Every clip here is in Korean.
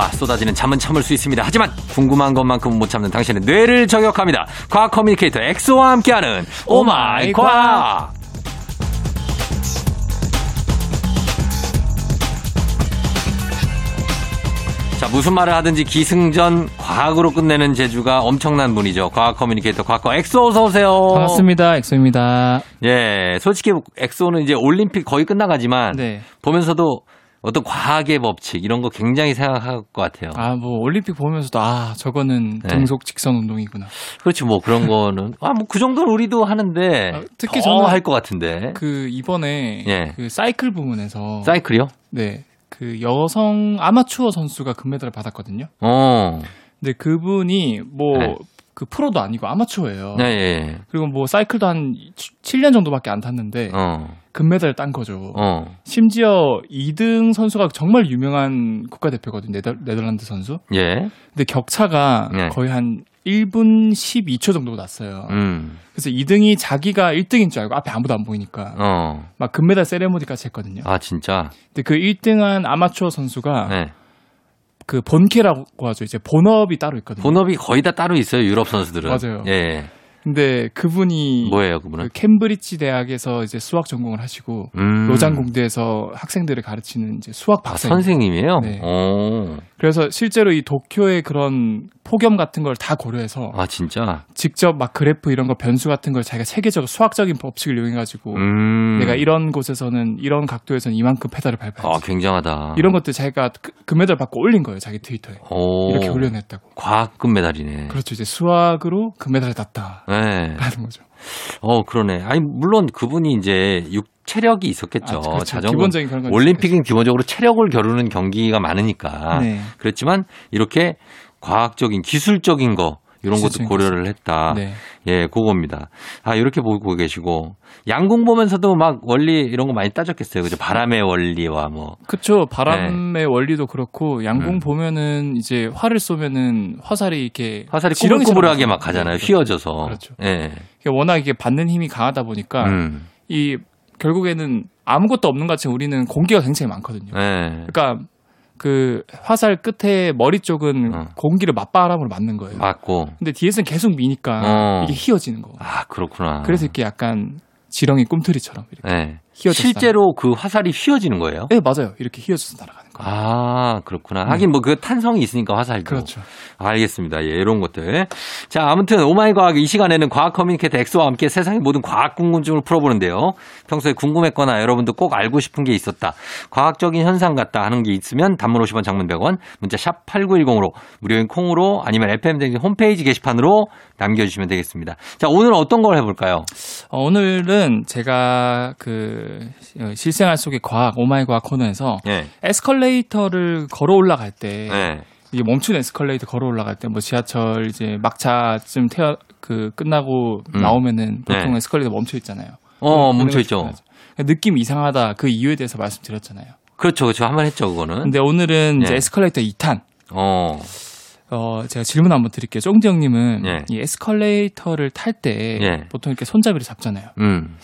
화 쏟아지는 잠은 참을 수 있습니다. 하지만 궁금한 것만큼은 못 참는 당신의 뇌를 저격합니다. 과학 communicator 엑소와 함께하는 oh my 과학. 자, 무슨 말을 하든지 기승전 과학으로 끝내는 재주가 엄청난 분이죠. 과학 communicator 과커 엑소 어서 오세요. 반갑습니다. 엑소입니다. 예, 솔직히 엑소는 이제 올림픽 거의 끝나가지만 네. 보면서도 어떤 과학의 법칙 이런 거 굉장히 생각할 것 같아요. 아, 뭐 올림픽 보면서도 아, 저거는 네. 등속 직선 운동이구나. 그렇지 뭐 그런 거는 아 뭐 그 정도는 우리도 하는데 아, 특히 더 저는 할것 같은데 그 이번에 예. 그 사이클 부문에서 사이클이요? 네. 그 여성 아마추어 선수가 금메달을 받았거든요. 어, 근데 그분이 뭐 네. 그 프로도 아니고 아마추어예요. 네, 예, 그리고 뭐 사이클도 한 7년 정도밖에 안 탔는데 어, 금메달을 딴 거죠. 어, 심지어 2등 선수가 정말 유명한 국가대표거든요. 네덜, 네덜란드 선수. 예, 근데 격차가 네. 거의 한 1분 12초 정도 났어요. 음, 그래서 2등이 자기가 1등인 줄 알고 앞에 아무도 안 보이니까 어, 막 금메달 세레모니까지 했거든요. 아 진짜, 근데 그 1등한 아마추어 선수가 네. 그 본캐라고 하죠. 이제 본업이 따로 있거든요. 본업이 거의 다 따로 있어요 유럽 선수들은. 맞아요. 예, 근데 그분이 뭐예요 그 그분은? 캠브리지 대학에서 이제 수학 전공을 하시고 음. 로잔 공대에서 학생들을 가르치는 이제 수학 아, 박사. 선생님이에요? 네. 어, 그래서 실제로 이 도쿄의 그런 폭염 같은 걸 다 고려해서 아 진짜. 직접 막 그래프 이런 거 변수 같은 걸 자기가 체계적으로 수학적인 법칙을 이용해 가지고 음. 내가 이런 곳에서는 이런 각도에서는 이만큼 페달을 밟아야지. 아 굉장하다. 이런 것들 자기가 그- 금메달 받고 올린 거예요. 자기 트위터에. 오. 이렇게 올려냈다고. 과학 금메달이네. 그렇죠. 이제 수학으로 금메달을 땄다. 네. 라는 거죠. 어, 그러네. 아니, 물론 그분이 이제 육, 체력이 있었겠죠. 아, 그렇죠. 자전거. 기본적인 그런 건 올림픽은 기본적으로 체력을 겨루는 경기가 많으니까. 네. 그렇지만 이렇게 과학적인, 기술적인 거, 이런 것도 고려를 했다. 네. 예, 그겁니다. 아, 이렇게 보고 계시고. 양궁 보면서도 막 원리 이런 거 많이 따졌겠어요. 그죠? 바람의 원리와 뭐. 그쵸. 바람의 원리도 그렇고 양궁 네. 음. 보면은 이제 활을 쏘면은 화살이 이렇게 화살이 꾸불꾸불하게 막. 가잖아요. 네, 휘어져서. 그렇죠. 예. 워낙 이게 받는 힘이 강하다 보니까 음. 이 결국에는 아무것도 없는 것 같이 우리는 공기가 굉장히 많거든요. 예. 그러니까 그 화살 끝에 머리 쪽은 어. 공기를 맞바람으로 맞는 거예요. 맞고. 근데 뒤에서는 계속 미니까 어. 이게 휘어지는 거. 아, 그렇구나. 그래서 이렇게 약간 지렁이 꿈틀이처럼 이렇게 예. 휘어져서 실제로 그 화살이 휘어지는 거예요? 네 맞아요. 이렇게 휘어져서 날아가는 거. 아, 그렇구나. 하긴 뭐그 탄성이 있으니까 화살도. 그렇죠. 알겠습니다. 예, 이런 것들. 자, 아무튼 oh my 과학 이 시간에는 과학 communicator 엑소와 함께 세상의 모든 과학 궁금증을 풀어보는데요. 평소에 궁금했거나 여러분도 꼭 알고 싶은 게 있었다. 과학적인 현상 같다 하는 게 있으면 단문 50원 장문 100원 문자 샵 8910으로 무료인 콩으로 아니면 FM댕진 홈페이지 게시판으로 남겨주시면 되겠습니다. 자, 오늘 어떤 걸 해볼까요? 어, 오늘은 제가 그 어, 실생활 속의 과학 oh my 과학 코너에서 예. 에스컬레이터를 걸어 올라갈 때 예. 이게 멈춘 에스컬레이터 걸어 올라갈 때 뭐 지하철 이제 막차쯤 태어 그 끝나고 음. 나오면은 보통 네. 에스컬레이터 멈춰 있잖아요. 어, 그런 멈춰 있죠. 거 느낌 이상하다 그 이유에 대해서 말씀드렸잖아요. 그렇죠. 그렇죠. 한 번 했죠, 그거는. 근데 오늘은 이제 네. 에스컬레이터 2탄. 어. 어, 제가 질문 한번 드릴게요. 쫑지 형님은 예. 이 에스컬레이터를 탈때 예. 보통 이렇게 손잡이를 잡잖아요. 음.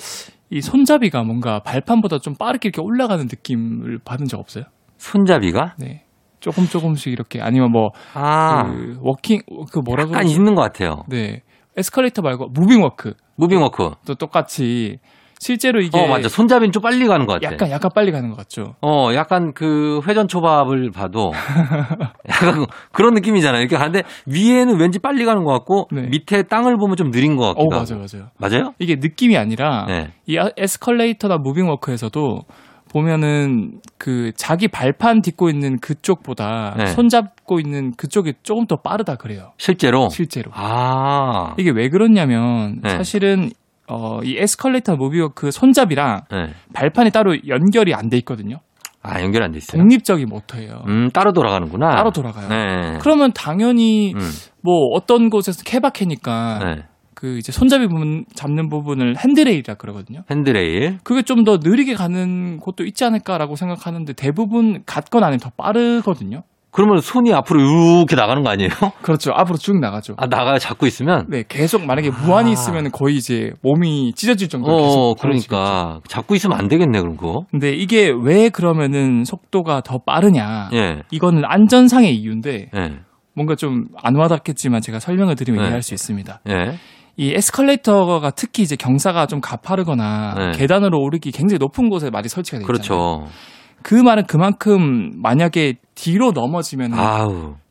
이 손잡이가 뭔가 발판보다 좀 빠르게 이렇게 올라가는 느낌을 받은 적 없어요? 손잡이가? 네. 조금 조금씩 이렇게 아니면 뭐 아. 그 walking 그 뭐라고 약간 그러죠? 있는 것 같아요. 네. 에스컬레이터 말고 무빙 워크도 무빙 워크. 똑같이 실제로 이게 어, 맞아. 손잡이는 좀 빨리 가는 것 같아. 약간 약간 빨리 가는 것 같죠. 어, 약간 그 회전 초밥을 봐도 약간 그런 느낌이잖아요. 이렇게 가는데 위에는 왠지 빨리 가는 것 같고 네. 밑에 땅을 보면 좀 느린 것 어, 같기도 맞아요, 하고. 맞아요. 맞아요? 이게 느낌이 아니라 네. 이 아- 에스컬레이터나 무빙 워크에서도 보면은 그 자기 발판 딛고 있는 그쪽보다 네. 손 잡고 있는 그쪽이 조금 더 빠르다 그래요. 실제로. 실제로. 아. 이게 왜 그러냐면 네. 사실은 어, 이 에스컬레이터 무빙 워크 손잡이랑 네. 발판이 따로 연결이 안 돼 있거든요. 아, 연결 안 돼 있어요. 독립적인 모터예요. 음, 따로 돌아가는구나. 따로 돌아가요. 네. 그러면 당연히 음. 뭐 어떤 곳에서 케바케니까 네. 그 이제 손잡이 부분 잡는 부분을 handrail이라 그러거든요. handrail. 그게 좀 더 느리게 가는 곳도 있지 않을까라고 생각하는데 대부분 같거나 아니면 더 빠르거든요. 그러면 손이 앞으로 이렇게 나가는 거 아니에요? 그렇죠. 앞으로 쭉 나가죠. 아, 나가 잡고 있으면? 네, 계속 만약에 무한히 아. 있으면 거의 이제 몸이 찢어질 정도로 어, 계속 그러니까. 잡고 있으면 안 되겠네, 그런 거. 근데 이게 왜 그러면은 속도가 더 빠르냐? 예. 이거는 안전상의 이유인데 예. 뭔가 좀 안 와닿겠지만 제가 설명을 드리면 네. 이해할 수 있습니다. 예. 이 에스컬레이터가 특히 이제 경사가 좀 가파르거나 네. 계단으로 오르기 굉장히 높은 곳에 많이 설치가 되어 있잖아요. 그렇죠. 그 말은 그만큼 만약에 뒤로 넘어지면.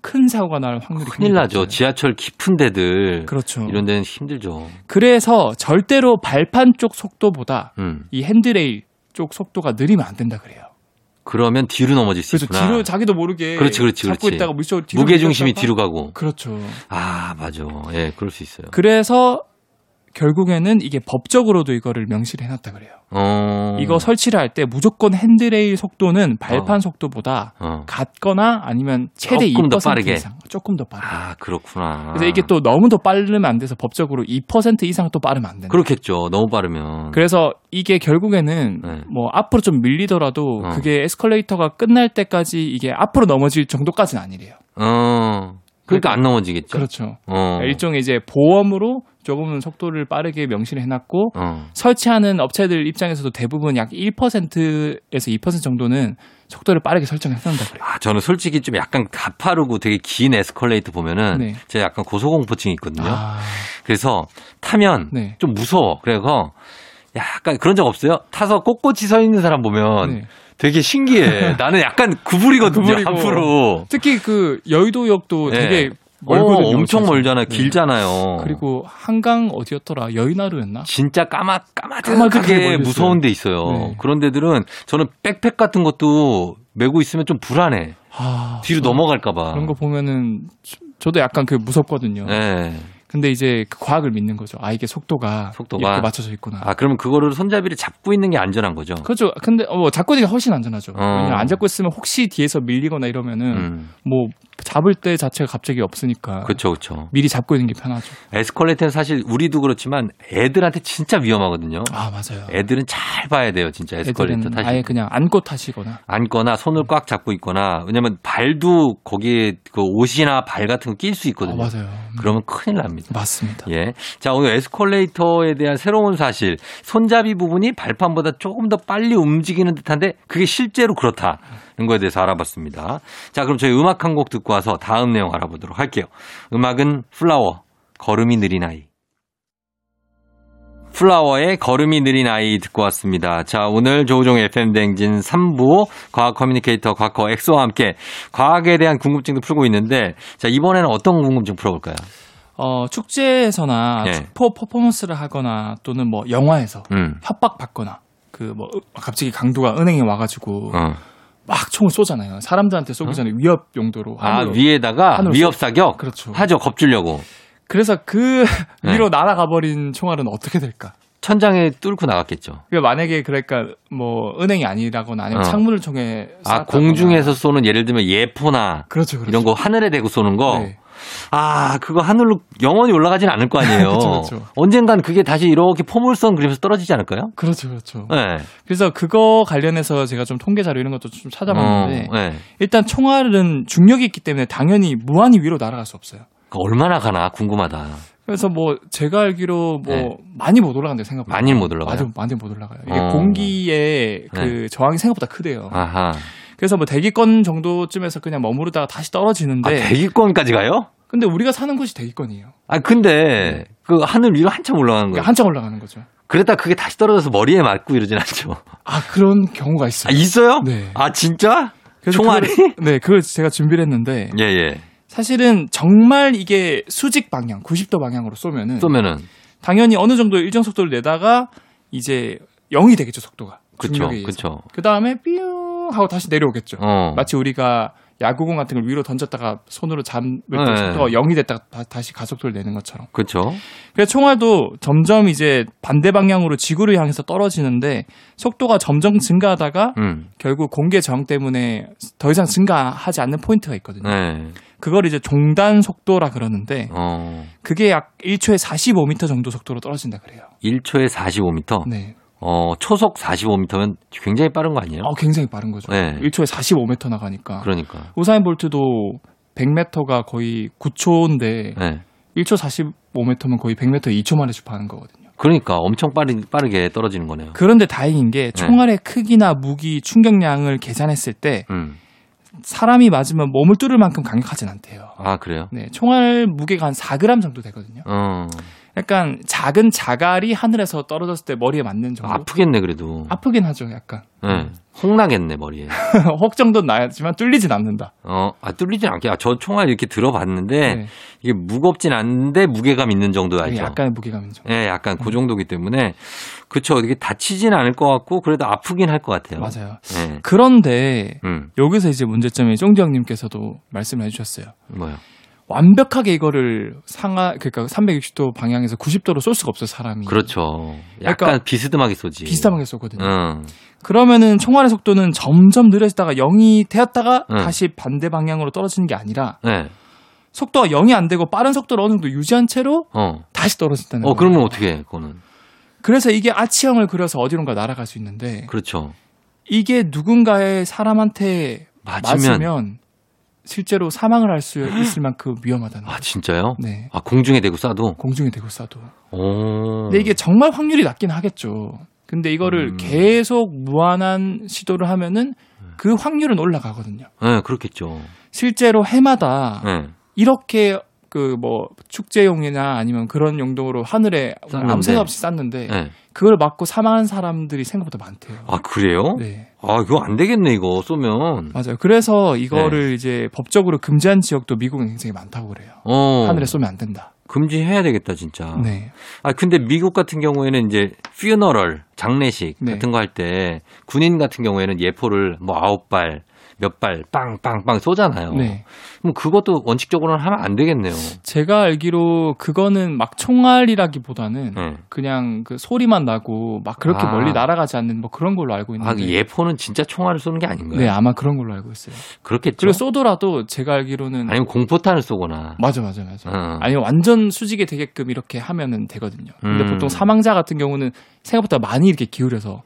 큰 사고가 날 확률이 큰일 나죠. 높아요. 지하철 깊은 데들. 그렇죠. 이런 데는 힘들죠. 그래서 절대로 발판 쪽 속도보다 음. 이 핸드레일 쪽 속도가 느리면 안 된다 그래요. 그러면 뒤로 넘어질 수 그래서 있구나. 뒤로 자기도 모르게 그렇지, 그렇지, 잡고 그렇지. 있다가 무게 중심이 뒤로 가고. 그렇죠. 아, 맞아. 예, 그럴 수 있어요. 그래서 결국에는 이게 법적으로도 이거를 명시를 해놨다 그래요. 어. 이거 설치를 할 때 무조건 핸드레일 속도는 발판 어. 속도보다 어. 같거나 아니면 최대 조금 더2% 빠르게. 이상 조금 더 빠르게. 아, 그렇구나. 그래서 이게 또 너무 더 빠르면 안 돼서 법적으로 2% 이상 또 빠르면 안 된다. 그렇겠죠. 너무 빠르면. 그래서 이게 결국에는 네. 뭐 앞으로 좀 밀리더라도 어. 그게 에스컬레이터가 끝날 때까지 이게 앞으로 넘어질 정도까지는 아니래요. 어. 그러니까 안 넘어지겠죠. 그렇죠. 어. 일종의 이제 보험으로 조금은 속도를 빠르게 명시를 해놨고 어. 설치하는 업체들 입장에서도 대부분 약 1%에서 2% 정도는 속도를 빠르게 설정해놓는다 그래요. 아, 저는 솔직히 좀 약간 가파르고 되게 긴 에스컬레이터 보면은 네. 제가 약간 고소공포증이 있거든요. 아, 그래서 타면 네. 좀 무서워. 그래서 약간 그런 적 없어요? 타서 꼿꼿이 서 있는 사람 보면 네. 되게 신기해. 나는 약간 구부리거든요, 구부리고. 앞으로. 특히 그 여의도역도 네. 되게 어, 멀거든요. 엄청 사실. 멀잖아요. 네. 길잖아요. 그리고 한강 어디였더라? 여의나루였나? 진짜 까마 까마득하게 무서운 데 있어요. 네. 그런 데들은 저는 백팩 같은 것도 메고 있으면 좀 불안해. 아, 뒤로 저- 넘어갈까 봐. 그런 거 보면은 저- 저도 약간 그 무섭거든요. 네. 근데 이제 그 과학을 믿는 거죠. 아 이게 속도가, 속도가. 이렇게 맞춰져 있구나. 아, 그러면 그거를 손잡이를 잡고 있는 게 안전한 거죠. 그렇죠. 근데 어, 뭐 잡고 있는 게 훨씬 안전하죠. 어. 왜냐면 안 잡고 있으면 혹시 뒤에서 밀리거나 이러면은 음. 뭐 잡을 때 자체가 갑자기 없으니까 그렇죠, 그렇죠. 미리 잡고 있는 게 편하죠. 에스컬레이터는 사실 우리도 그렇지만 애들한테 진짜 위험하거든요. 아 맞아요. 애들은 잘 봐야 돼요, 진짜 에스컬레이터 타시 아예 그냥 안고 타시거나 앉거나 손을 꽉 잡고 있거나 왜냐면 발도 거기에 그 옷이나 발 같은 거 낄수 아, 있거든요. 맞아요. 음, 그러면 큰일 납니다. 맞습니다. 예. 자, 오늘 에스컬레이터에 대한 새로운 사실. 손잡이 부분이 발판보다 조금 더 빨리 움직이는 듯한데 그게 실제로 그렇다는 거에 대해서 알아봤습니다. 자, 그럼 저희 음악 한 곡 듣고 와서 다음 내용 알아보도록 할게요. 음악은 플라워, 걸음이 느린 아이. 플라워의 걸음이 느린 아이 듣고 왔습니다. 자, 오늘 조우종 FM댕진 3부 과학 communicator 과커 엑소와 함께 과학에 대한 궁금증도 풀고 있는데 자, 이번에는 어떤 궁금증 풀어볼까요? 어 축제에서나 예. 축포 퍼포먼스를 하거나 또는 뭐 영화에서 음. 협박 받거나 그 뭐 갑자기 강도가 은행에 와가지고 어. 막 총을 쏘잖아요. 사람들한테 쏘기 전에 위협 용도로 아, 하늘로. 위에다가 하늘로 위협 쏘- 사격? 그렇죠. 하죠, 겁주려고. 그래서 그 네. 위로 날아가 버린 총알은 어떻게 될까? 천장에 뚫고 나갔겠죠. 그러니까 만약에 그러니까 뭐 은행이 아니라거나 아니면 어. 창문을 통해 아. 공중에서 쏘는 예를 들면 예포나 그렇죠, 그렇죠. 이런 거 하늘에 대고 쏘는 거. 네. 아, 그거 하늘로 영원히 올라가진 않을 거 아니에요. 그렇죠, 그렇죠. 언젠간 그게 다시 이렇게 포물선 그리면서 떨어지지 않을까요? 그렇죠, 그렇죠. 네. 그래서 그거 관련해서 제가 좀 통계 자료 이런 것도 좀 찾아봤는데 어, 네. 일단 총알은 중력이 있기 때문에 당연히 무한히 위로 날아갈 수 없어요. 얼마나 가나 궁금하다. 그래서 뭐 제가 알기로 뭐 네. 많이 못 올라간다고 생각합니다. 많이 못 올라가요? 많이, 많이 못 올라가요. 이게 어. 공기의 그 저항이 생각보다 크대요. 아하. 그래서 뭐 대기권 정도쯤에서 그냥 머무르다가 다시 떨어지는데 아, 대기권까지 가요? 근데 우리가 사는 곳이 대기권이에요. 아, 근데 그 하늘 위로 한참 올라가는 거예요. 한참 올라가는 거죠. 그랬다 그게 다시 떨어져서 머리에 맞고 이러진 않죠. 아 그런 경우가 아, 있어요. 있어요? 네. 아, 진짜? 총알이? 그걸- 네, 그걸 제가 준비를 했는데 예, 예. 사실은 정말 이게 수직 방향, 90도 방향으로 쏘면은 쏘면은. 당연히 어느 정도 일정 속도를 내다가 이제 0이 되겠죠 속도가. 의해서. 그쵸. 그 다음에 삐용 하고 다시 내려오겠죠. 어. 마치 우리가 야구공 같은 걸 위로 던졌다가 손으로 때 네. 속도가 0이 됐다가 다, 시 가속도를 내는 것처럼. 그쵸. 그래서 총알도 점점 이제 반대 방향으로 지구를 향해서 떨어지는데 속도가 점점 증가하다가 음. 결국 공개 저항 때문에 더 이상 증가하지 않는 포인트가 있거든요. 네. 그걸 이제 종단 속도라 그러는데 어. 그게 약 1초에 45m 정도 속도로 떨어진다 그래요. 1초에 45m? 네. 어, 초속 45m면 굉장히 빠른 거 아니에요? 어, 굉장히 빠른 거죠. 네. 1초에 45m 나가니까. 그러니까. 우사인 볼트도 100m가 거의 9초인데 네. 1초 45m면 거의 100m 2초 만에 주파하는 거거든요. 그러니까 엄청 빠르, 빠르게 떨어지는 거네요. 그런데 다행인 게 총알의 크기나 무기 충격량을 계산했을 때 음. 사람이 맞으면 몸을 뚫을 만큼 강력하진 않대요. 아, 그래요? 네, 총알 무게가 한 4g 정도 되거든요. 어. 약간 작은 자갈이 하늘에서 떨어졌을 때 머리에 맞는 정도. 아프겠네, 그래도. 아프긴 하죠, 약간. 네. 홍나겠네, 머리에. 혹 정도는 나지만 뚫리진 않는다. 어, 아, 뚫리진 않게. 아, 저 총알 이렇게 들어봤는데, 네. 이게 무겁진 않은데 무게감 있는 정도 알죠? 약간의 무게감인 정도. 예, 약간 그 정도기 때문에, 그쵸. 이게 다치진 않을 것 같고, 그래도 아프긴 할 것 같아요. 맞아요. 예. 그런데 음, 여기서 이제 문제점이 쫑디 형님께서도 말씀을 해주셨어요. 뭐요? 완벽하게 이거를 상하 그러니까 360도 방향에서 90도로 쏠 수가 없어요 사람이. 그렇죠. 약간 약간 비스듬하게 쏘지. 비슷하게 쏘거든요. 응. 그러면은 총알의 속도는 점점 느려지다가 0이 되었다가 응. 다시 반대 방향으로 떨어지는 게 아니라 네. 속도가 0이 안 되고 빠른 속도를 어느 정도 유지한 채로 어. 다시 떨어진다는 어, 거예요. 그러면 어떻게 해, 그거는. 그래서 이게 아치형을 그려서 어디론가 날아갈 수 있는데 그렇죠. 이게 누군가의 사람한테 맞으면. 맞으면 실제로 사망을 할 수 있을 만큼 위험하다는 아. 진짜요? 네. 아, 공중에 대고 쏴도? 공중에 대고 쏴도. 오. 근데 이게 정말 확률이 낮긴 하겠죠. 근데 이거를 음. 계속 무한한 시도를 하면은 그 확률은 올라가거든요. 네, 그렇겠죠. 실제로 해마다 네. 이렇게 그 뭐 축제용이나 아니면 그런 용도로 하늘에 쐈는데. 아무 생각 없이 쐈는데 네. 그걸 맞고 사망한 사람들이 생각보다 많대요. 아, 그래요? 네. 아, 이거 안 되겠네, 이거 쏘면. 맞아요. 그래서 이거를 네. 이제 법적으로 금지한 지역도 미국은 굉장히 많다고 그래요. 어. 하늘에 쏘면 안 된다. 금지해야 되겠다, 진짜. 네. 아, 근데 미국 같은 경우에는 이제 퓨너럴, 장례식 네. 같은 거 할 때 군인 같은 경우에는 예포를 뭐 아홉 발, 몇 발, 빵빵빵 쏘잖아요. 네. 그럼 그것도 원칙적으로는 하면 안 되겠네요. 제가 알기로 그거는 막 총알이라기보다는 네. 그냥 그 소리만 나고 막 그렇게 아. 멀리 날아가지 않는 뭐 그런 걸로 알고 아, 있는데. 그 예포는 진짜 총알을 쏘는 게 아닌가요? 네, 아마 그런 걸로 알고 있어요. 그렇겠죠. 그리고 쏘더라도 제가 알기로는 아니면 공포탄을 쏘거나. 맞아, 맞아, 맞아. 어. 아니면 완전 수직이 되게끔 이렇게 하면은 되거든요. 근데 음. 보통 사망자 같은 경우는 생각보다 많이 이렇게 기울여서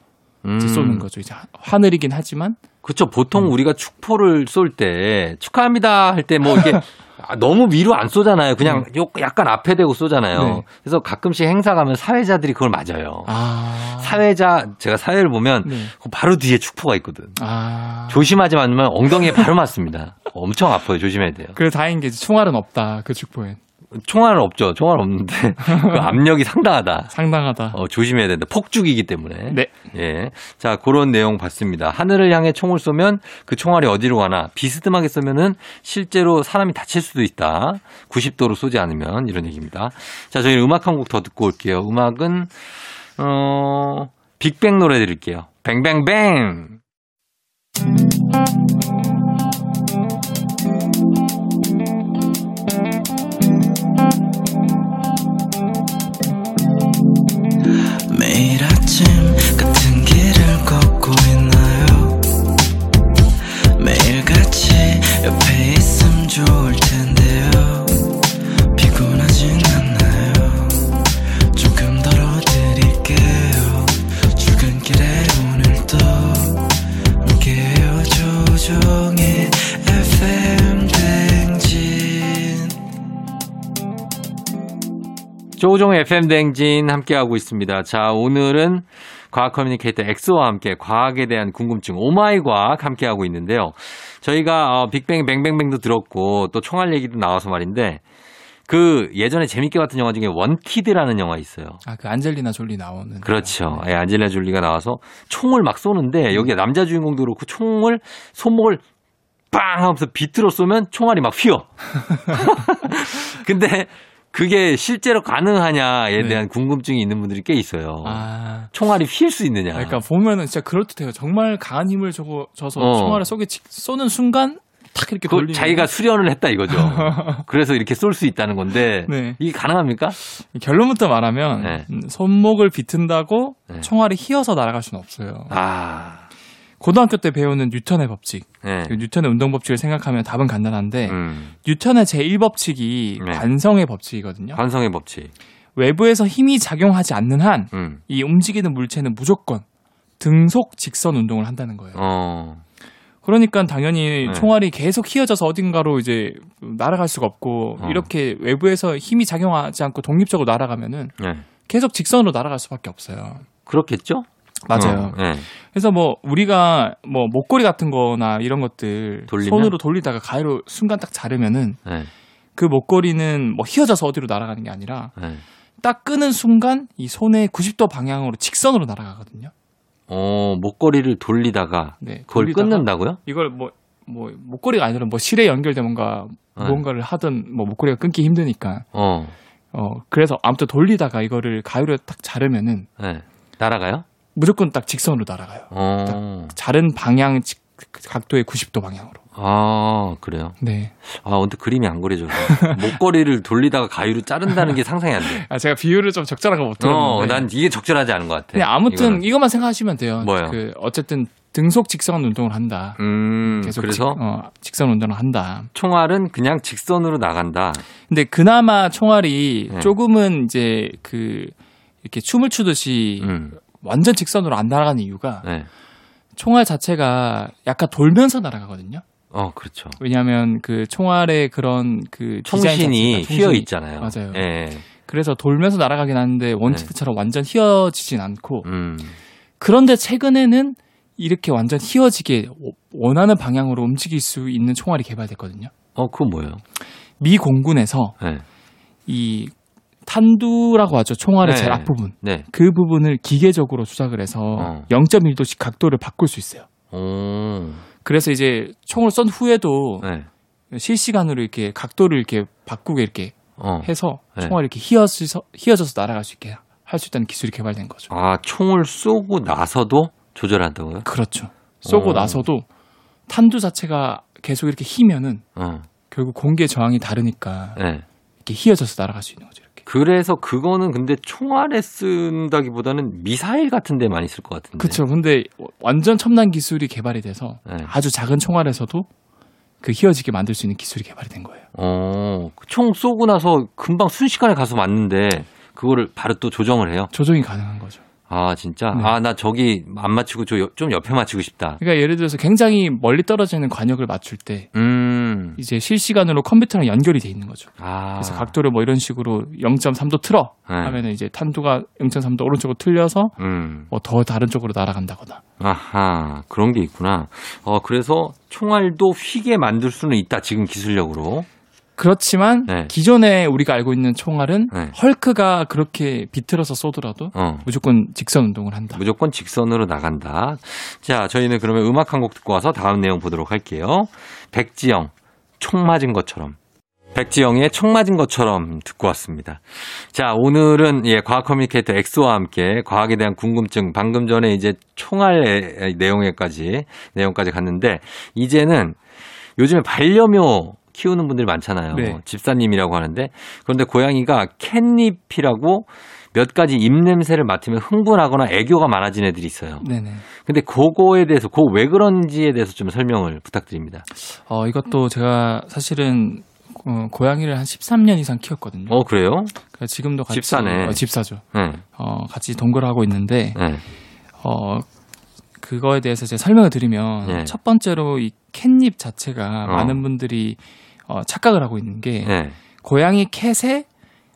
음. 쏘는 거죠. 이제 하- 하늘이긴 하지만 그렇죠. 보통 음. 우리가 축포를 쏠 때 축하합니다 할 때 뭐 이게 아, 너무 위로 안 쏘잖아요. 그냥 요 약간 앞에 대고 쏘잖아요. 네. 그래서 가끔씩 행사 가면 사회자들이 그걸 맞아요. 아, 사회자 제가 사회를 보면 네. 그 바로 뒤에 축포가 있거든. 아. 조심하지 않으면 엉덩이에 바로 맞습니다. 엄청 아파요. 조심해야 돼요. 그래 다행인 게 이제 총알은 없다. 그 축포엔 총알은 없죠. 총알 없는데 그 압력이 상당하다. 상당하다. 어, 조심해야 된다. 폭죽이기 때문에. 네. 예. 자, 그런 내용 봤습니다. 하늘을 향해 총을 쏘면 그 총알이 어디로 가나 비스듬하게 쏘면은 실제로 사람이 다칠 수도 있다. 90도로 쏘지 않으면 이런 얘기입니다. 자, 저희 음악 한 곡 더 듣고 올게요. 음악은 어 빅뱅 노래 드릴게요. 뱅뱅뱅. FM 댕진 함께하고 있습니다. 자, 오늘은 과학 communicator 엑소와 함께 과학에 대한 궁금증 oh my 과학 함께하고 있는데요. 저희가 어, 빅뱅 뱅뱅뱅도 들었고 또 총알 얘기도 나와서 말인데 그 예전에 재밌게 봤던 영화 중에 원티드라는 영화 있어요. 아 그 안젤리나 졸리 나오는. 그렇죠. 예, 안젤리나 졸리가 나와서 총을 막 쏘는데 여기 남자 주인공도 그렇고 총을 손목을 빵 하면서 비틀어 쏘면 총알이 막 휘어. 근데 그게 실제로 가능하냐에 네. 대한 궁금증이 있는 분들이 꽤 있어요. 아. 총알이 휠 수 있느냐. 그러니까 보면은 진짜 그럴듯해요. 정말 강한 힘을 줘서 줘서 어. 총알을 쏘게 치- 쏘는 순간 탁 이렇게 그 돌리면 자기가 수련을 했다 이거죠. 그래서 이렇게 쏠 수 있다는 건데 네. 이게 가능합니까? 결론부터 말하면 네. 음, 손목을 비튼다고 네. 총알이 휘어서 날아갈 수는 없어요. 아, 고등학교 때 배우는 뉴턴의 법칙, 네. 그 뉴턴의 운동 법칙을 생각하면 답은 간단한데 음, 뉴턴의 제1 법칙이 네. 관성의 법칙이거든요. 관성의 법칙. 외부에서 힘이 작용하지 않는 한이 음. 움직이는 물체는 무조건 등속 직선 운동을 한다는 거예요. 어. 그러니까 당연히 네. 총알이 계속 휘어져서 어딘가로 이제 날아갈 수가 없고 어. 이렇게 외부에서 힘이 작용하지 않고 독립적으로 날아가면은 네. 계속 직선으로 날아갈 수밖에 없어요. 그렇겠죠? 맞아요. 어, 네. 그래서 뭐 우리가 뭐 목걸이 같은 거나 이런 것들 돌리면? 손으로 돌리다가 가위로 순간 딱 자르면은 네. 그 목걸이는 뭐 휘어져서 어디로 날아가는 게 아니라 네. 딱 끄는 순간 이 손의 90도 방향으로 직선으로 날아가거든요. 어, 목걸이를 돌리다가 네. 그걸 돌리다가 끊는다고요? 이걸 뭐, 뭐, 목걸이가 아니라 뭐 실에 연결된 뭔가, 네. 무언가를 하든 뭐 목걸이가 끊기 힘드니까. 어. 어, 그래서 아무튼 돌리다가 이거를 가위로 딱 자르면은 네. 날아가요? 무조건 딱 직선으로 날아가요. 어. 자른 방향, 직- 각도의 90도 방향으로. 아, 그래요. 네. 아, 근데 그림이 안 그려져서. 목걸이를 돌리다가 가위로 자른다는 게 상상이 안 돼. 아, 제가 비유를 좀 적절한 거못 어, 들었는데. 난 이게 적절하지 않은 것 같아. 네, 아무튼 이거는. 이것만 생각하시면 돼요. 뭐요? 그, 어쨌든 등속 직선 운동을 한다. 음, 계속 그래서 직, 어, 직선 운동을 한다. 총알은 그냥 직선으로 나간다. 근데 그나마 총알이 네. 조금은 이제 그 이렇게 춤을 추듯이 음, 완전 직선으로 안 날아가는 이유가 네. 총알 자체가 약간 돌면서 날아가거든요. 어, 그렇죠. 왜냐하면 그 총알의 그런 그 총신이 휘어 있잖아요. 맞아요. 예. 그래서 돌면서 날아가긴 하는데 원치트처럼 완전 휘어지진 않고 음, 그런데 최근에는 이렇게 완전 휘어지게 원하는 방향으로 움직일 수 있는 총알이 개발됐거든요. 어, 그건 뭐예요? 미 공군에서 네. 이 탄두라고 하죠. 총알의 네. 제일 앞부분. 네. 그 부분을 기계적으로 조작을 해서 어. 0.1도씩 각도를 바꿀 수 있어요. 오, 그래서 이제 총을 쏜 후에도 네. 실시간으로 이렇게 각도를 이렇게 바꾸게 이렇게 어. 해서 네. 총알이 이렇게 휘어져서, 휘어져서 날아갈 수 있게 할 수 있다는 기술이 개발된 거죠. 아, 총을 쏘고 나서도 조절한다고요? 그렇죠. 쏘고 어. 나서도 탄두 자체가 계속 이렇게 휘면은 어, 결국 공기의 저항이 다르니까 네. 이렇게 휘어져서 날아갈 수 있는 거죠. 그래서 그거는 근데 총알에 쓴다기보다는 미사일 같은 데 많이 쓸 것 같은데. 그렇죠. 근데 완전 첨단 기술이 개발이 돼서 네. 아주 작은 총알에서도 그 휘어지게 만들 수 있는 기술이 개발이 된 거예요. 어, 총 쏘고 나서 금방 순식간에 가서 맞는데 그거를 바로 또 조정을 해요. 조정이 가능한 거죠. 아, 진짜? 네. 아, 나 저기 안 맞추고 저 좀 옆에 맞추고 싶다. 그러니까 예를 들어서 굉장히 멀리 떨어져 있는 관역을 맞출 때 음. 이제 실시간으로 컴퓨터랑 연결이 돼 있는 거죠. 아. 그래서 각도를 뭐 이런 식으로 0.3도 틀어 네. 하면은 이제 탄두가 0.3도 오른쪽으로 틀려서 음. 뭐더 다른 쪽으로 날아간다거나. 아하. 그런 게 있구나. 어, 그래서 총알도 휘게 만들 수는 있다. 지금 기술력으로. 그렇지만 네. 기존에 우리가 알고 있는 총알은 네. 헐크가 그렇게 비틀어서 쏘더라도 어. 무조건 직선 운동을 한다. 무조건 직선으로 나간다. 자, 저희는 그러면 음악 한 곡 듣고 와서 다음 내용 보도록 할게요. 백지영, 총 맞은 것처럼. 백지영의 총 맞은 것처럼 듣고 왔습니다. 자, 오늘은 예, 과학 커뮤니케이터 엑소와 함께 과학에 대한 궁금증, 방금 전에 이제 총알의 내용에까지, 내용까지 갔는데, 이제는 요즘에 반려묘 키우는 분들이 많잖아요. 네. 집사님이라고 하는데, 그런데 고양이가 캣닙이라고 몇 가지 입냄새를 맡으면 흥분하거나 애교가 많아진 애들이 있어요. 네네. 근데 그거에 대해서, 그거 왜 그런지에 대해서 좀 설명을 부탁드립니다. 어, 이것도 제가 사실은 어, 고양이를 한 13년 이상 키웠거든요. 어, 그래요? 그러니까 지금도 같이 집사네. 어, 집사죠. 네. 어, 같이 동거를 하고 있는데 네. 어, 그거에 대해서 제가 설명을 드리면 네. 첫 번째로 이 캣닙 자체가 어. 많은 분들이 어, 착각을 하고 있는 게 네. 고양이 캣에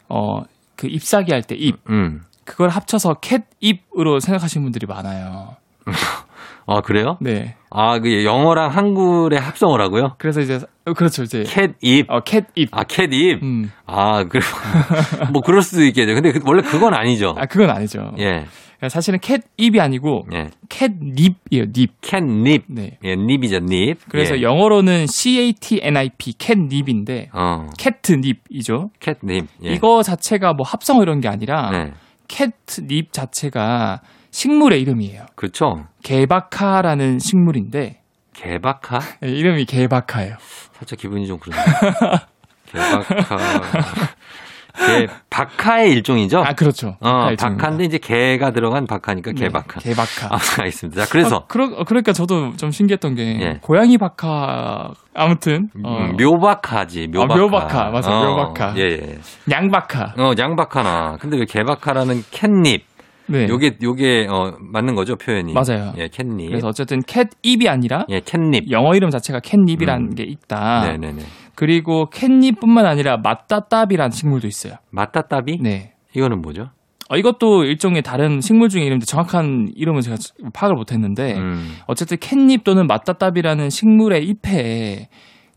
어, 그 잎사귀 할 때 잎 음. 그걸 합쳐서 캣 잎으로 생각하시는 분들이 많아요. 아, 그래요? 네. 아, 그 영어랑 한글의 합성을 하고요? 그래서 이제 어, 그렇죠 이제 캣입. 어, 캣 잎. 아, 캣입. 음. 아, 그, 뭐, 그럴 수도 있겠죠. 근데 그- 원래 그건 아니죠. 아 그건 아니죠. 예, 사실은 캣잎이 아니고 예. 캣 닙이에요. 닙. 캣 닙. 네. 예, 닙이죠, 닙. 그래서 예. 영어로는 C-A-T-N-I-P 캣 닙인데 어, 캣 닙이죠. 캣 닙. 예. 이거 자체가 뭐 합성 이런 게 아니라 네. 캣닙 자체가 식물의 이름이에요. 그렇죠. 개바카라는 식물인데 개박하? 예, 이름이 개바카예요. 살짝 기분이 좀 그러네. 개박하. 개, 박하의 일종이죠? 아 그렇죠. 어, 박하 일종입니다. 박하인데 이제 개가 들어간 박하니까 네, 개박하. 개박하. 아, 알겠습니다. 자, 그래서 어, 그러, 어, 그러니까 저도 좀 신기했던 게 예. 고양이 박하 아무튼 어, 음, 묘박하지, 묘박하. 아, 묘박하. 맞아, 묘박하. 예, 예. 양박하. 어, 양박하나. 근데 왜 개박하라는 캣닙. 네. 요게, 요게, 어, 맞는 거죠, 표현이. 맞아요. 예, 캣닙. 그래서 어쨌든 캣입이 아니라 예, 캣닙. 영어 이름 자체가 캣닙이라는 음. 게 있다. 네네네. 그리고 캣닙뿐만 아니라 마따따비라는 식물도 있어요. 마따따비? 네. 이거는 뭐죠? 어, 이것도 일종의 다른 식물 중에 이름인데 정확한 이름은 제가 파악을 못했는데 음. 어쨌든 캣닙 또는 마따따비라는 식물의 잎에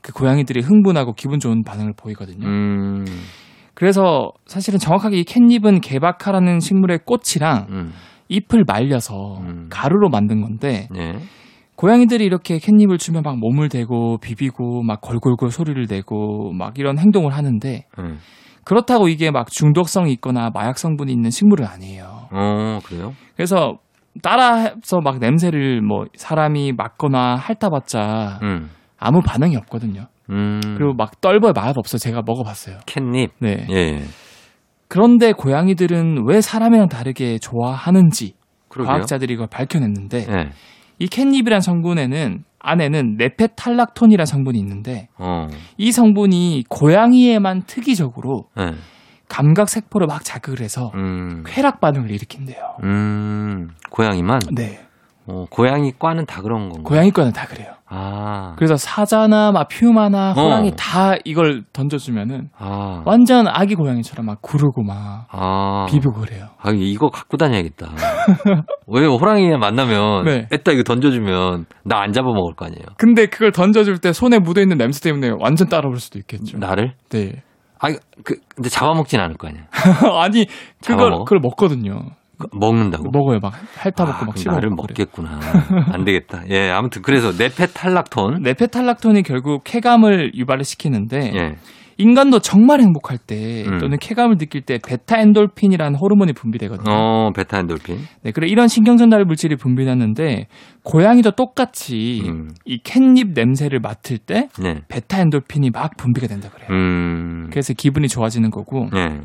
그 고양이들이 흥분하고 기분 좋은 반응을 보이거든요. 음. 그래서 사실은 정확하게 이 캣닙은 개박하라는 식물의 꽃이랑 음. 잎을 말려서 음. 가루로 만든 건데 예. 고양이들이 이렇게 캣닙을 주면 막 몸을 대고 비비고 막 골골골 소리를 내고 막 이런 행동을 하는데 음. 그렇다고 이게 막 중독성이 있거나 마약 성분이 있는 식물은 아니에요. 어, 그래요? 그래서 따라해서 막 냄새를 뭐 사람이 맡거나 핥아봤자 음. 아무 반응이 없거든요. 음. 그리고 막 떨벌 맛 없어 제가 먹어봤어요. 캣닙. 네. 예. 그런데 고양이들은 왜 사람이랑 다르게 좋아하는지 그러게요. 과학자들이 이걸 밝혀냈는데 예. 이 캣닙이란 성분에는 안에는 네페탈락톤이라는 성분이 있는데 어. 이 성분이 고양이에만 특이적으로 예. 감각 세포를 막 자극을 해서 음. 쾌락 반응을 일으킨대요. 음. 고양이만? 네. 어, 고양이 과는 다 그런 건가? 고양이과는 다 그래요. 아. 그래서 사자나 막 퓨마나 호랑이 어. 다 이걸 던져주면은 아. 완전 아기 고양이처럼 막 구르고 막 아. 비비고 그래요. 아, 이거 갖고 다녀야겠다. 왜냐면 호랑이 만나면 네. 애따 이거 던져주면 나 안 잡아먹을 거 아니에요. 근데 그걸 던져줄 때 손에 묻어있는 냄새 때문에 완전 따라올 수도 있겠죠. 나를? 네. 아, 그 근데 잡아먹진 않을 거 아니야. 아니 그걸 잡아먹어? 그걸 먹거든요. 그, 먹는다고. 먹어요. 막 핥아먹고 아, 막 씹어 나를. 먹겠구나. 안 되겠다. 예, 아무튼 그래서 네페탈락톤. 네페탈락톤이 결국 쾌감을 유발을 시키는데 예. 인간도 정말 행복할 때 음. 또는 쾌감을 느낄 때 베타 엔돌핀이라는 호르몬이 분비되거든요. 어, 베타엔돌핀. 네, 그래 이런 신경 전달 물질이 분비되는데 고양이도 똑같이 음. 이 캣닙 냄새를 맡을 때 네. 베타 엔돌핀이 막 분비가 된다 그래요. 음. 그래서 기분이 좋아지는 거고. 예.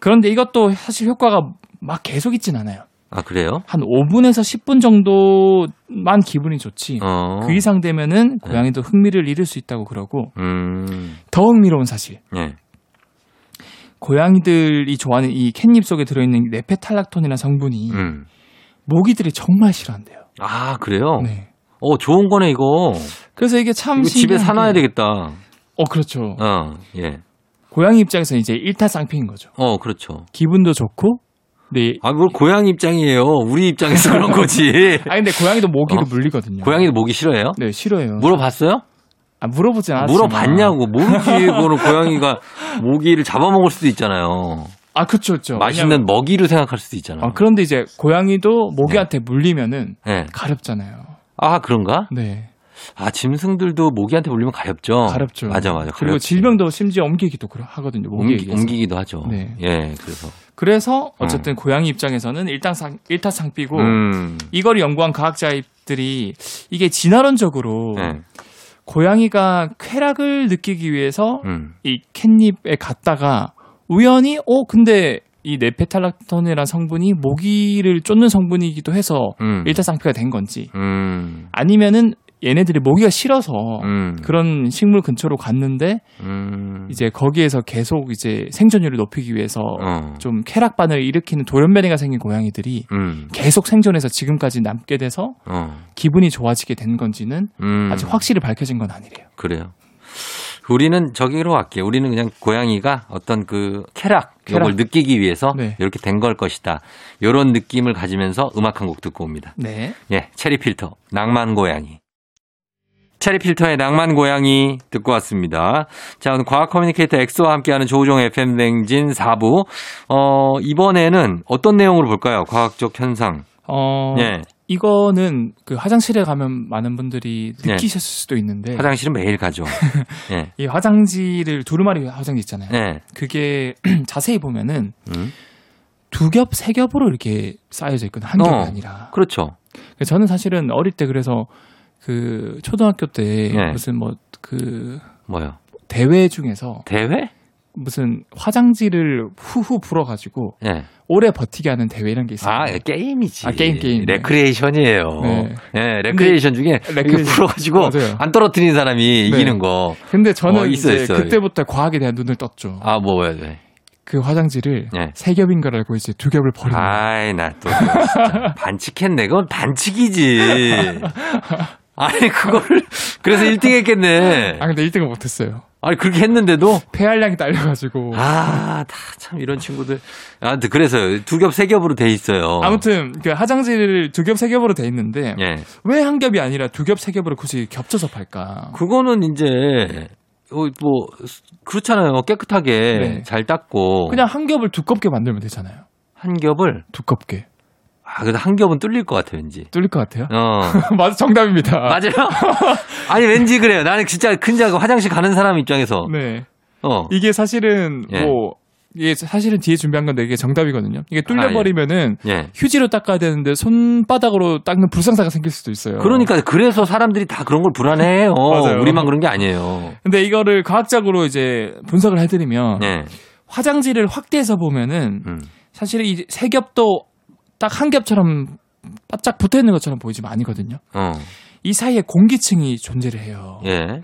그런데 이것도 사실 효과가 막 계속 있진 않아요. 아, 그래요? 한 5분에서 10분 정도만 기분이 좋지. 어. 그 이상 되면은 고양이도 흥미를 잃을 수 있다고 그러고 음. 더 흥미로운 사실. 예. 고양이들이 좋아하는 이 캣닙 속에 들어있는 네페탈락톤이라는 성분이 음. 모기들이 정말 싫어한대요. 아, 그래요? 네. 어, 좋은 거네, 이거. 그래서 이게 참 이거 집에 사놔야 게- 되겠다. 어, 그렇죠. 어, 예. 고양이 입장에서 이제 일타쌍피인 거죠. 어, 그렇죠. 기분도 좋고, 네. 아, 뭘 고양이 입장이에요. 우리 입장에서 그런 거지. 아 근데 고양이도 모기를 어? 물리거든요. 고양이도 모기 싫어해요? 네 싫어해요. 물어봤어요? 아, 물어보진 않았지만. 물어봤냐고. 모르지. 그거는 고양이가 모기를 잡아먹을 수도 있잖아요. 아 그렇죠, 그렇죠. 맛있는 먹이로 생각할 수도 있잖아요. 아, 그런데 이제 고양이도 모기한테 물리면은 네. 가렵잖아요. 아, 그런가? 네, 아, 짐승들도 모기한테 물리면 가렵죠. 가렵죠. 맞아, 맞아. 그리고 가렵지. 질병도 심지어 옮기기도 하거든요. 모기에 옮기. 옮기기도 하죠. 네. 예, 그래서. 그래서 어쨌든 고양이 입장에서는 일타상 일타상피고 음. 이걸 연구한 과학자들이 이게 진화론적으로 네. 고양이가 쾌락을 느끼기 위해서 음. 이 캣닙에 갔다가 우연히 어 근데 이 네페탈락톤이라는 성분이 모기를 쫓는 성분이기도 해서 음. 일타상피가 된 건지 음. 아니면은 얘네들이 모기가 싫어서 음. 그런 식물 근처로 갔는데 음. 이제 거기에서 계속 이제 생존율을 높이기 위해서 어. 좀 쾌락반을 일으키는 돌연변이가 생긴 고양이들이 음. 계속 생존해서 지금까지 남게 돼서 어. 기분이 좋아지게 된 건지는 음. 아직 확실히 밝혀진 건 아니래요. 그래요. 우리는 저기로 갈게요. 우리는 그냥 고양이가 어떤 그 쾌락, 쾌락. 이걸 느끼기 위해서 네. 이렇게 된 걸 것이다. 이런 느낌을 가지면서 음악 한 곡 듣고 옵니다. 네. 예, 체리 필터, 낭만 고양이. 체리 필터의 낭만 고양이 듣고 왔습니다. 자, 오늘 과학 커뮤니케이터 엑소와 함께하는 조우종의 FM 대행진 4부. 어, 이번에는 어떤 내용으로 볼까요? 과학적 현상. 어 예. 이거는 그 화장실에 가면 많은 분들이 네. 느끼셨을 수도 있는데 화장실은 매일 가죠. 예. 이 화장지를 두루마리 화장지 있잖아요. 예. 그게 자세히 보면은 음. 두 겹, 세 겹으로 이렇게 쌓여져 있거든요. 한 겹이 어. 아니라. 그렇죠. 저는 사실은 어릴 때 그래서 그 초등학교 때 네. 무슨 뭐 그 뭐요? 대회 중에서 대회? 무슨 화장지를 후후 불어가지고 예. 오래 버티게 하는 대회 이런 게 있어요. 아, 게임이지. 아, 게임, 게임. 레크레이션이에요. 네. 예, 레크레이션 중에 레크레이션. 풀어가지고 맞아요. 안 떨어뜨리는 사람이 네. 이기는 거. 근데 저는 어, 있어요, 이제 있어요. 그때부터 과학에 대한 눈을 떴죠. 아, 뭐야, 돼. 그 화장지를 네. 세 겹인 걸 알고 이제 두 겹을 버리는. 아이, 나 또. 진짜 반칙했네. 그건 반칙이지. 아니, 그거를. 그래서 1등 했겠네. 아 근데 1등을 못했어요. 아니, 그렇게 했는데도. 폐활량이 딸려가지고. 아, 다 참 이런 친구들. 아, 그래서 두 겹, 세 겹으로 돼 있어요. 아무튼 그 화장지를 두 겹 세 겹으로 돼 있는데 예. 왜한 겹이 아니라 두 겹 세 겹으로 굳이 겹쳐서 팔까? 그거는 이제, 어, 뭐, 그렇잖아요. 깨끗하게 네. 잘 닦고. 그냥 한 겹을 두껍게 만들면 되잖아요. 한 겹을, 두껍게 아, 근데 한 겹은 뚫릴 것 같아, 왠지. 뚫릴 것 같아요. 어. 맞아 정답입니다. 맞아요? 아니, 왠지 그래요. 나는 진짜 큰 작, 화장실 가는 사람 입장에서. 네. 어. 이게 사실은 예. 뭐 이게 사실은 뒤에 준비한 건데 이게 정답이거든요. 이게 뚫려 버리면은 예. 휴지로 닦아야 되는데 손바닥으로 닦는 불상사가 생길 수도 있어요. 그러니까 그래서 사람들이 다 그런 걸 불안해해요. 맞아요. 우리만 그런 게 아니에요. 근데 이거를 과학적으로 이제 분석을 해드리면 예. 화장지를 확대해서 보면은 음. 사실 이 세 겹도 딱 한 겹처럼 바짝 붙어 있는 것처럼 보이지만 아니거든요. 어. 이 사이에 공기층이 존재를 해요. 예.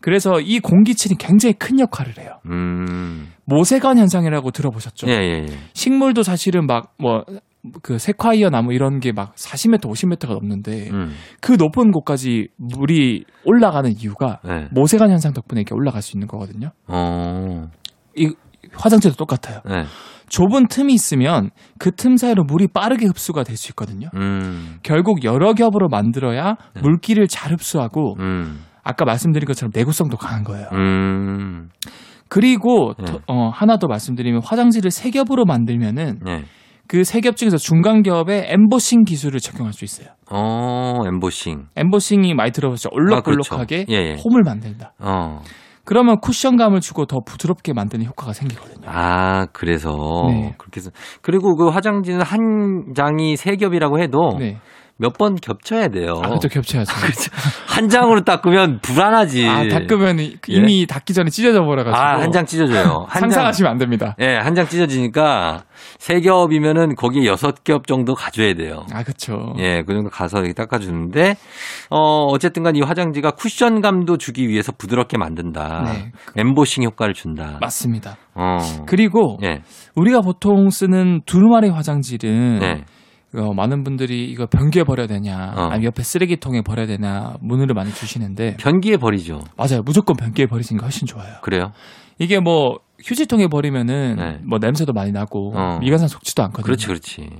그래서 이 공기층이 굉장히 큰 역할을 해요. 음. 모세관 현상이라고 들어보셨죠? 예, 예, 예. 식물도 사실은 막 뭐 그 세콰이어 나무 이런 게 막 40m, 50m가 넘는데 음. 그 높은 곳까지 물이 올라가는 이유가 예. 모세관 현상 덕분에 이렇게 올라갈 수 있는 거거든요. 어. 이 화장지도 똑같아요. 예. 좁은 틈이 있으면 그 틈 사이로 물이 빠르게 흡수가 될 수 있거든요. 음. 결국 여러 겹으로 만들어야 네. 물기를 잘 흡수하고 음. 아까 말씀드린 것처럼 내구성도 강한 거예요. 음. 그리고 네. 더- 어, 하나 더 말씀드리면 화장지를 세 겹으로 만들면은 예. 그세 겹 중에서 중간 겹에 엠보싱 기술을 적용할 수 있어요. 어, 엠보싱. 엠보싱이 많이 들어보셨죠? 올록볼록하게 아, 그렇죠. 예, 예. 홈을 만든다. 어. 그러면 쿠션감을 주고 더 부드럽게 만드는 효과가 생기거든요. 아, 그래서 네. 그렇게 해서 그리고 그 화장지는 한 장이 세 겹이라고 해도 네. 몇 번 겹쳐야 돼요. 아, 그렇죠. 겹쳐야죠. 한 장으로 닦으면 불안하지. 아, 닦으면 이- 이미 닦기 전에 찢어져 버려가지고. 예. 아, 한 장 찢어져요. 한 장. 상상하시면 안 됩니다. 예, 한 장 찢어지니까 세 겹이면은 거기에 여섯 겹 정도 가져야 돼요. 아, 그쵸. 예, 그 정도 가서 이렇게 닦아주는데, 어, 어쨌든 간 이 화장지가 쿠션감도 주기 위해서 부드럽게 만든다. 네. 엠보싱 효과를 준다. 맞습니다. 어. 그리고 예, 우리가 보통 쓰는 두루마리 화장지는 네. 어, 많은 분들이 이거 변기에 버려야 되냐, 어. 아니면 옆에 쓰레기통에 버려야 되냐 문의를 많이 주시는데 변기에 버리죠. 맞아요. 무조건 변기에 버리시는 게 훨씬 좋아요. 그래요? 이게 뭐 휴지통에 버리면은 네. 뭐 냄새도 많이 나고 어. 미관상 속지도 않거든요. 그렇지, 그렇지.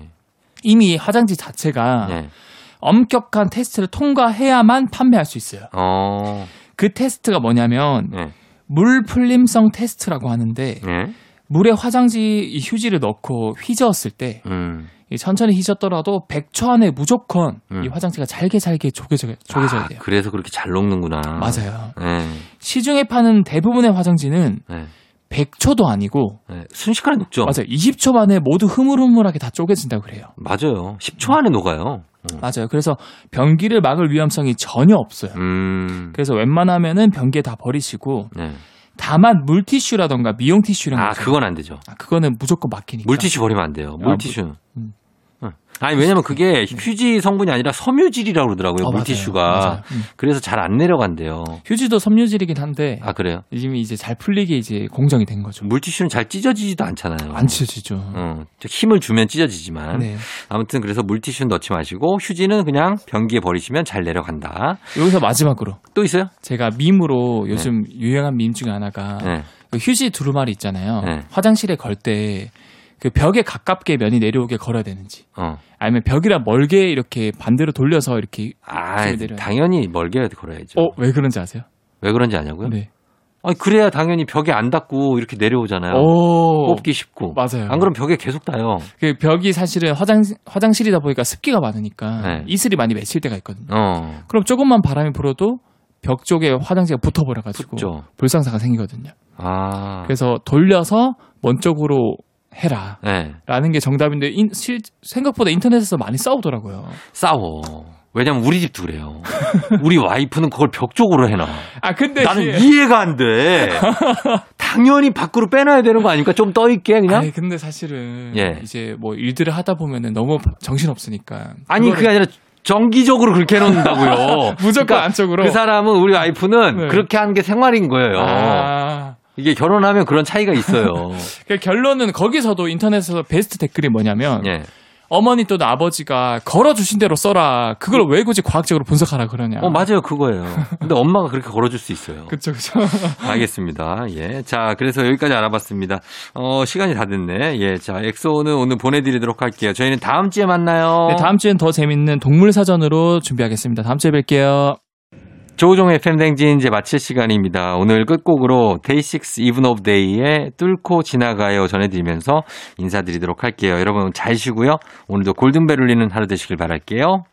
이미 화장지 자체가 예. 엄격한 테스트를 통과해야만 판매할 수 있어요. 어, 그 테스트가 뭐냐면 예, 물 풀림성 테스트라고 하는데 예, 물에 화장지 이 휴지를 넣고 휘저었을 때 음. 이 천천히 휘젓더라도 100초 안에 무조건 음. 이 화장지가 잘게 잘게 조개져야, 조개져야 아, 돼요. 그래서 그렇게 잘 녹는구나. 맞아요. 예, 시중에 파는 대부분의 화장지는 예, 100초도 아니고 예. 순식간에 녹죠? 맞아요. 20초 만에 모두 흐물흐물하게 다 쪼개진다고 그래요. 맞아요. 10초 안에 녹아요. 어. 맞아요. 그래서 변기를 막을 위험성이 전혀 없어요. 음. 그래서 웬만하면은 변기에 다 버리시고 네. 다만 물티슈라던가 미용 티슈 이런 거 아. 그건 안 되죠. 아, 그거는 무조건 막히니까. 물티슈 버리면 안 돼요. 아, 물티슈. 음. 응. 아니, 왜냐면 그게 휴지 성분이 아니라 섬유질이라고 그러더라고요. 어, 맞아요. 물티슈가. 맞아요. 음. 그래서 잘 안 내려간대요. 휴지도 섬유질이긴 한데 아, 그래요? 이미 이제 잘 풀리게 이제 공정이 된 거죠. 물티슈는 잘 찢어지지도 않잖아요. 안 찢어지죠. 어, 힘을 주면 찢어지지만. 네. 아무튼 그래서 물티슈는 넣지 마시고 휴지는 그냥 변기에 버리시면 잘 내려간다. 여기서 마지막으로 또 있어요? 제가 밈으로 요즘 유행한 밈 중에 하나가 네. 그 휴지 두루마리 있잖아요. 네. 화장실에 걸 때 그 벽에 가깝게 면이 내려오게 걸어야 되는지 어. 아니면 벽이랑 멀게 이렇게 반대로 돌려서 이렇게 아. 당연히 멀게 걸어야죠. 어왜 그런지 아세요? 왜 그런지 아냐고요? 네. 아니, 그래야 당연히 벽에 안 닿고 이렇게 내려오잖아요. 오 뽑기 쉽고. 맞아요. 안 그럼 벽에 계속 닿아요. 그 벽이 사실은 화장 화장실이다 보니까 습기가 많으니까 네. 이슬이 많이 맺힐 때가 있거든요. 어. 그럼 조금만 바람이 불어도 벽 쪽에 화장지가 붙어버려가지고 붙죠. 불상사가 생기거든요. 아. 그래서 돌려서 먼 쪽으로 해라. 네. 라는 게 정답인데 인- 실- 생각보다 인터넷에서 많이 싸우더라고요. 싸워. 왜냐면 우리 집도 그래요. 우리 와이프는 그걸 벽 쪽으로 해놔. 아 근데 나는 이게- 이해가 안 돼. 당연히 밖으로 빼놔야 되는 거 아닙니까? 좀 떠 있게 그냥. 아니 근데 사실은 예. 이제 뭐 일들을 하다 보면은 너무 정신 없으니까. 아니 그게 아니라 정기적으로 그렇게 해놓는다고요. 무조건 그러니까 안쪽으로. 그 사람은 우리 와이프는 네. 그렇게 하는 게 생활인 거예요. 아. 이게 결혼하면 그런 차이가 있어요. 그 결론은 거기서도 인터넷에서 베스트 댓글이 뭐냐면 예. 어머니 또는 아버지가 걸어주신 대로 써라. 그걸 왜 굳이 과학적으로 분석하라 그러냐. 어 맞아요 그거예요. 근데 엄마가 그렇게 걸어줄 수 있어요. 그쵸 그쵸. 알겠습니다. 예. 자, 그래서 여기까지 알아봤습니다. 어, 시간이 다 됐네. 예. 자, 엑소는 오늘 보내드리도록 할게요. 저희는 다음 주에 만나요. 네, 다음 주엔 더 재밌는 동물 사전으로 준비하겠습니다. 다음 주에 뵐게요. 조우종의 팬댕진 이제 마칠 시간입니다. 오늘 끝곡으로 데이식스 이븐 오브 데이의 뚫고 지나가요 전해드리면서 인사드리도록 할게요. 여러분 잘 쉬고요. 오늘도 골든벨 울리는 하루 되시길 바랄게요.